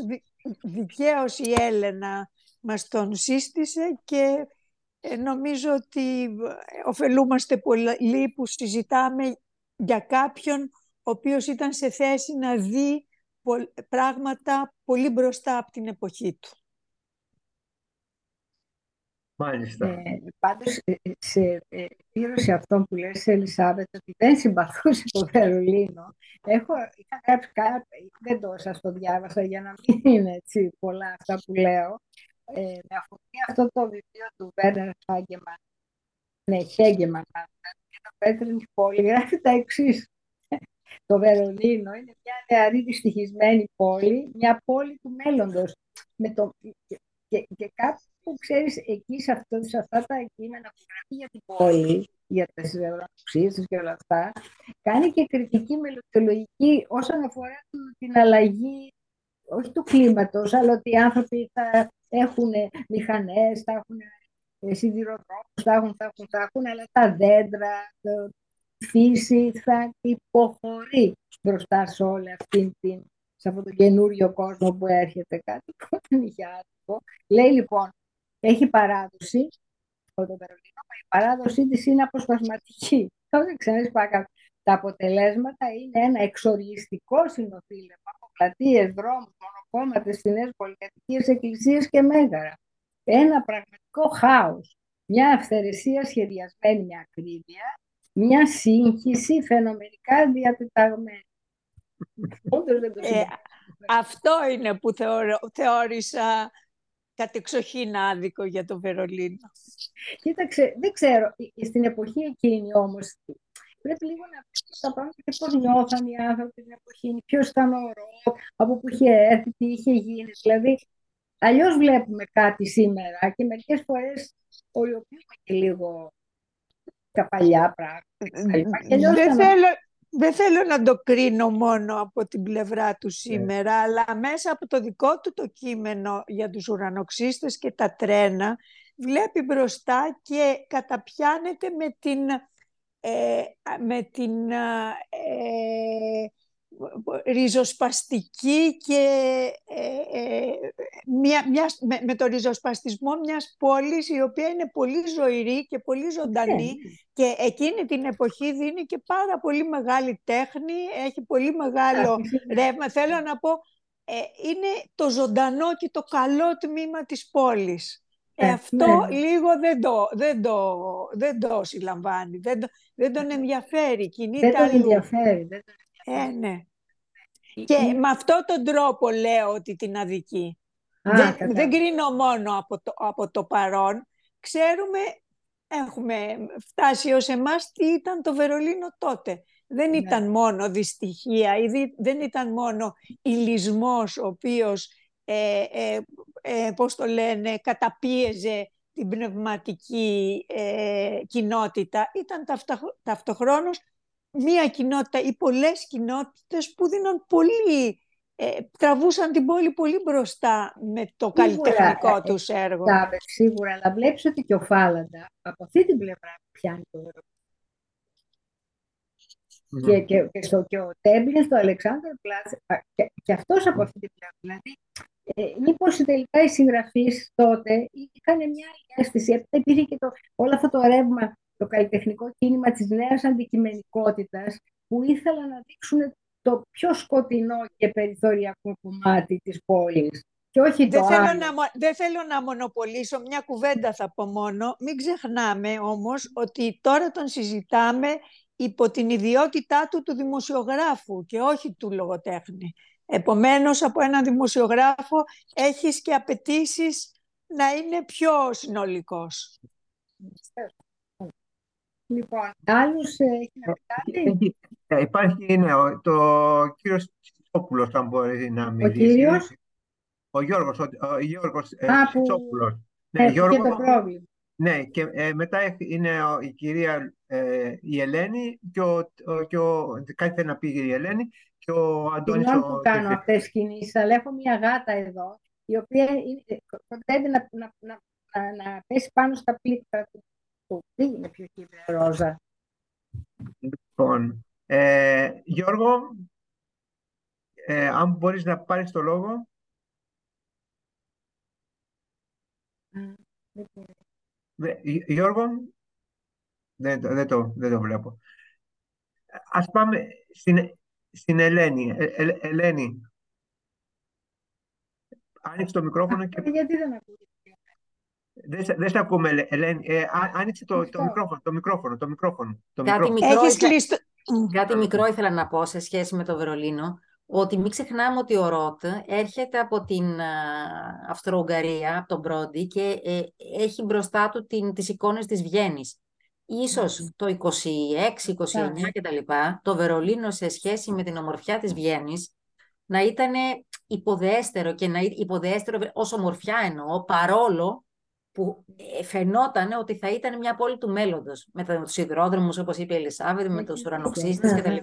δικαίως η Έλενα μας τον σύστησε και ε, νομίζω ότι ε, ωφελούμαστε πολύ που συζητάμε για κάποιον ο οποίος ήταν σε θέση να δει πράγματα πολύ μπροστά από την εποχή του. Μάλιστα. Ε, πάντως, ε, σε πήρωση αυτό που λες, Ελισάβετ, ότι δεν συμπαθούσε το Βερολίνο, έχω, είχα γράψει κάτι, δεν το σας το διάβασα για να μην είναι έτσι πολλά αυτά που λέω, ε, με αφορμή αυτό το βιβλίο του Βέρνερ Χάγκεμαν, ναι, Χέγκεμαν, και το Πέτριν πόλη, γράφει τα εξής. Το Βερολίνο είναι μια νεαρή δυστυχισμένη πόλη, μια πόλη του μέλλοντος. Με το, και, και, και κάπου, ξέρεις, εκεί σε, αυτό, σε αυτά τα κείμενα που γράφει για την πόλη, για τις ευρωνοψίες και όλα αυτά, κάνει και κριτική μελλοντολογική όσον αφορά την αλλαγή όχι του κλίματος, αλλά ότι οι άνθρωποι θα έχουν μηχανές, θα έχουν ε, σιδηροδρόμους, θα έχουν, θα έχουν, θα έχουν, αλλά τα δέντρα, το, η φύση θα υποχωρεί μπροστά σε όλη αυτή την, σε αυτό το καινούριο κόσμο που έρχεται κάτι που δεν είχε άτυπο. Λέει λοιπόν, έχει παράδοση, το Βερολίνο, η παράδοσή της είναι αποσπασματική. Τότε ξέρεις τα αποτελέσματα είναι ένα εξοργιστικό συνοθήλευμα από πλατείες, δρόμους, μονοκόμματες, στενές πολυκατοικίες, εκκλησίες και μέγαρα. Ένα πραγματικό χάος. Μια αυθαιρεσία σχεδιασμένη με ακρίβεια, μια σύγχυση φαινομενικά διατεταγμένη. ε, αυτό είναι που θεώρω, θεώρησα κατεξοχήν άδικο για το Βερολίνο. Κοίταξε, δεν ξέρω, στην εποχή εκείνη όμως Πρέπει λίγο να πεις τα πράγματα και πώς νιώθαν οι άνθρωποι την εποχή, ποιος ήταν ο ρόλο, από πού είχε έρθει, τι είχε γίνει. Δηλαδή, αλλιώς βλέπουμε κάτι σήμερα και μερικές φορές οριοποιούμε και λίγο τα παλιά πράγματα. Δεν θέλω, δεν θέλω να το κρίνω μόνο από την πλευρά του ναι. σήμερα, αλλά μέσα από το δικό του το κείμενο για τους ουρανοξύστες και τα τρένα, βλέπει μπροστά και καταπιάνεται με την ε, με την ε, ριζοσπαστική και ε, ε, μια, μιας, με, το ριζοσπαστισμό μιας πόλης η οποία είναι πολύ ζωηρή και πολύ ζωντανή ναι. και εκείνη την εποχή δίνει και πάρα πολύ μεγάλη τέχνη, έχει πολύ μεγάλο ρεύμα. Θέλω να πω, είναι το ζωντανό και το καλό τμήμα της πόλης. Ε, αυτό ναι. λίγο δεν το, δεν το, δεν το συλλαμβάνει, δεν, το, δεν τον ενδιαφέρει, κινείται δεν τον ενδιαφέρει. Δεν τον ενδιαφέρει. Ε, ναι. Και με αυτόν τον τρόπο λέω ότι την αδική. δεν, δεν κρίνω μόνο από το, από το παρόν. Ξέρουμε, έχουμε φτάσει ως εμάς τι ήταν το Βερολίνο τότε. δεν ναι. ήταν μόνο δυστυχία, ή δεν ήταν μόνο ηλισμός ο οποίος, ε, ε, ε, πώς το λένε, καταπίεζε την πνευματική ε, κοινότητα. Ήταν ταυτοχρόνως μία κοινότητα ή πολλές κοινότητες που δίναν πολύ, ε, τραβούσαν την πόλη πολύ μπροστά με το καλλιτεχνικό ε, τους έργο. σίγουρα, αλλά βλέπεις ότι και ο Φάλαντα από αυτή την πλευρά πιάνει το έργο. Και, και, και, στο, και ο Τέμπλιν στο Αλεξάνδρου Πλάτς, και, και αυτός από αυτή την πλευρά. Δηλαδή, ε, μήπως τελικά οι συγγραφείς τότε είχαν μια άλλη αίσθηση, επειδή και το, όλο αυτό το ρεύμα, το καλλιτεχνικό κίνημα της νέας αντικειμενικότητας, που ήθελαν να δείξουν το πιο σκοτεινό και περιθωριακό κομμάτι της πόλης. Και όχι δεν, το θέλω άλλο. να, δεν θέλω να μονοπολίσω, μια κουβέντα θα πω μόνο. Μην ξεχνάμε όμως ότι τώρα τον συζητάμε υπό την ιδιότητά του του δημοσιογράφου και όχι του λογοτέχνη. Επομένως, από έναν δημοσιογράφο έχεις και απαιτήσεις να είναι πιο συνολικός. Λοιπόν, άλλους ε, έχει να κάτι; Ε, υπάρχει είναι, το κύριος Τσόπουλος, αν μπορεί να μιλήσει. Ο κύριος; Ο Γιώργος, ο, ο Γιώργος ε, Α, που... Τσόπουλος. Ναι, Γιώργο, το πρόβλημα. Ναι, και ε, μετά είναι η κυρία ε, η Ελένη και, ο, και ο, κάτι θέλει να πει η Ελένη και ο Αντώνης... Συγγνώμη που κάνω αυτές τις κινήσεις, αλλά έχω μια γάτα εδώ, η οποία κοντεύει να, να, να, να, να πέσει πάνω στα πλήκτρα του. Τι είναι πιο κύπρια ρόζα. Λοιπόν, ε, Γιώργο, ε, αν μπορείς να πάρεις το λόγο. Γιώργο, δεν, δεν, το, δεν το βλέπω. Ας πάμε στην, στην Ελένη. Ε, ε, Ελένη, άνοιξε το μικρόφωνο και... Γιατί δεν ακούγεται; Δεν, δεν σε ακούμε, Ελένη. Ε, άνοιξε το, το, μικρόφωνο, το μικρόφωνο, το μικρόφωνο. Το κάτι, μικρόφωνο. Μικρό, Έχεις κάτι μικρό ήθελα να πω σε σχέση με το Βερολίνο, ότι μην ξεχνάμε ότι ο Ρότ έρχεται από την Αυστρο-Ουγγαρία, από τον Μπρόντι και ε, έχει μπροστά του την, τις εικόνες της Βιέννης. Ίσως το 26, 29 κτλ. το Βερολίνο σε σχέση με την ομορφιά της Βιέννης να ήταν υποδέστερο και να υποδέστερο ως ομορφιά εννοώ, παρόλο που ε, φαινόταν ότι θα ήταν μια πόλη του μέλλοντος με τους υδρόδρομους όπως είπε η Ελισάβετ, με τους ουρανοξύστες κτλ.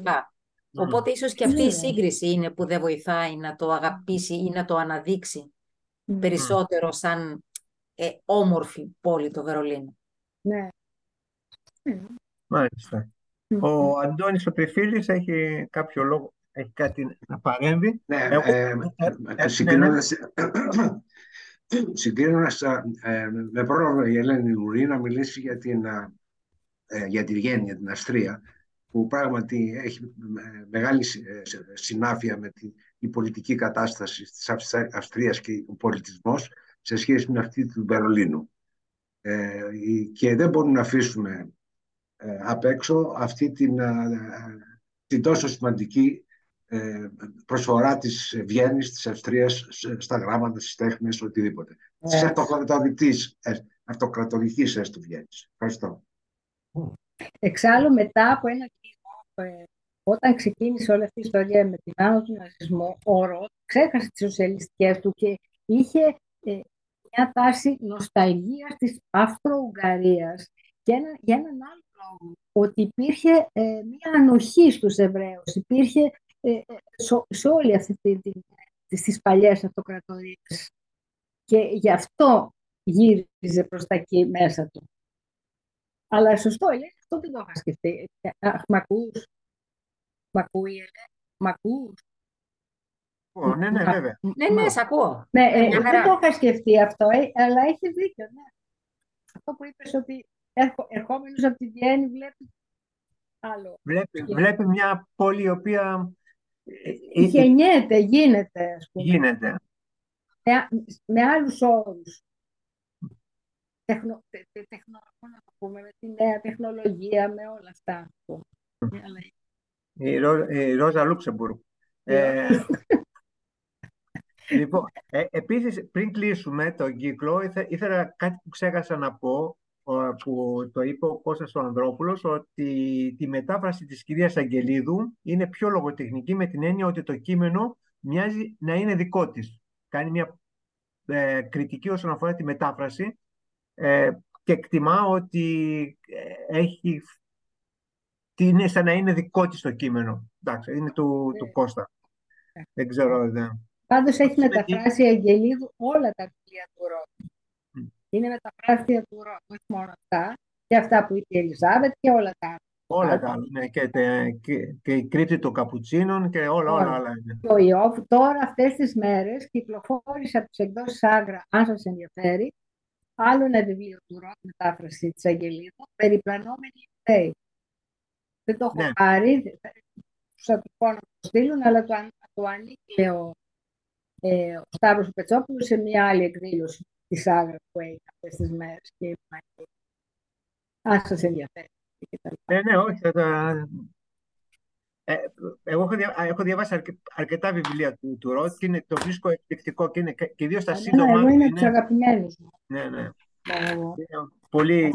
Οπότε ίσως και αυτή η σύγκριση είναι που δεν βοηθάει να το αγαπήσει ή να το αναδείξει περισσότερο σαν ε, όμορφη πόλη το Βερολίνο. Ναι. Μάλιστα. Ο Αντώνης ο Τριφίλης έχει κάποιο λόγο, έχει κάτι να παρέμβει; Ναι, Εγώ... ε, ε, συγκρίνοντας, συγκρίνοντας με πρόλογο η Ελένη Λουρή να μιλήσει για την, για τη Βιέννη, για την Αστρία, που πράγματι έχει μεγάλη συνάφεια με την πολιτική κατάσταση της Αυστρίας και ο πολιτισμός σε σχέση με αυτή του Βερολίνου. Ε, και δεν μπορούμε να αφήσουμε ε, απ' έξω αυτή την, ε, την τόσο σημαντική ε, προσφορά της Βιέννης, της Αυστρίας στα γράμματα, στις τέχνες, οτιδήποτε. Yeah. Της αυτοκρατορικής, αυτοκρατορικής έστω Βιέννης. Ευχαριστώ. Εξάλλου μετά από ένα κύμα, όταν ξεκίνησε όλη αυτή η ιστορία με την άνω του ναζισμού, ο Ροτ ξέχασε τις σοσιαλιστικές του και είχε ε, μια τάση νοσταλγίας της Αυστρο-Ουγγαρίας και ένα, για έναν άλλο ότι υπήρχε ε, μια ανοχή στους Εβραίους, υπήρχε ε, ε σε, όλη αυτή τη, τη, τις παλιές αυτοκρατορίες. Και γι' αυτό γύριζε προς τα εκεί μέσα του. Αλλά σωστό, λέει, αυτό δεν το είχα σκεφτεί. Ε, αχ, μ' ακούς; Μ' ακούει, μ' ακούς; Ναι, ναι, βέβαια. Ναι, ναι, σ' ακούω. Ναι, ε, δεν το είχα σκεφτεί αυτό, αλλά έχει δίκιο, ναι. Αυτό που είπες ότι ερχόμενος από τη Βιέννη βλέπεις άλλο. Βλέπεις, βλέπεις μια πόλη η οποία... Ε, ε, Γεννιέται, γίνεται, ας πούμε. Γίνεται. Με, με άλλους όρους. Τεχνο, τε, τε, τεχνο, να το πούμε, με τη νέα τεχνολογία, με όλα αυτά. Η, Ρό, η Ρόζα Λούξεμπουργκ. Ε, λοιπόν, ε, επίσης, πριν κλείσουμε τον κύκλο, ήθελα κάτι που ξέχασα να πω, που το είπε ο Κώστας ο Ανδρόπουλος ότι τη μετάφραση της κυρίας Αγγελίδου είναι πιο λογοτεχνική με την έννοια ότι το κείμενο μοιάζει να είναι δικό της. Κάνει μια ε, κριτική όσον αφορά τη μετάφραση ε, και εκτιμά ότι ε, έχει είναι σαν να είναι δικό της το κείμενο. Εντάξει, είναι του, του Κώστα. Δεν ξέρω. Δεν... Πάντως έχει μεταφράσει η Αγγελίδου όλα τα βιβλία του Ρώτη. Είναι μεταφράστια του Ρώτη, όχι μόνο αυτά, και αυτά που είπε η Ελισάβετ και όλα τα άλλα. Όλα τα άλλα, ναι, και, και, και, η κρύπτη των Καπουτσίνων και όλα, όλα, όλα. Το Ιώβ τώρα αυτές τις μέρες κυκλοφόρησε από τις εκδόσεις Άγρα, αν σας ενδιαφέρει, άλλο ένα βιβλίο του Ρώτη, μετάφραση της Αγγελίδου, «Περιπλανόμενοι Ιδέοι». Δεν το έχω ναι. πάρει, θα το πω να το στείλουν, αλλά το, το ανήκει ο, ε, ο Σταύρος Πετσόπουλος σε μια άλλη εκδήλωση της Άγρα που έγινε αυτές τις μέρες. Και, αν σας ενδιαφέρει. Ναι, ναι, όχι. Θα, ε, εγώ έχω, δια, έχω διαβάσει αρκε, αρκετά βιβλία του, του Ρότ και είναι, το βρίσκω εκπληκτικό και, είναι, και ιδίως τα σύντομα. Ναι, εγώ είναι τους αγαπημένους μου. Ναι, ναι. ναι πολύ...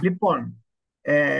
Λοιπόν, ε,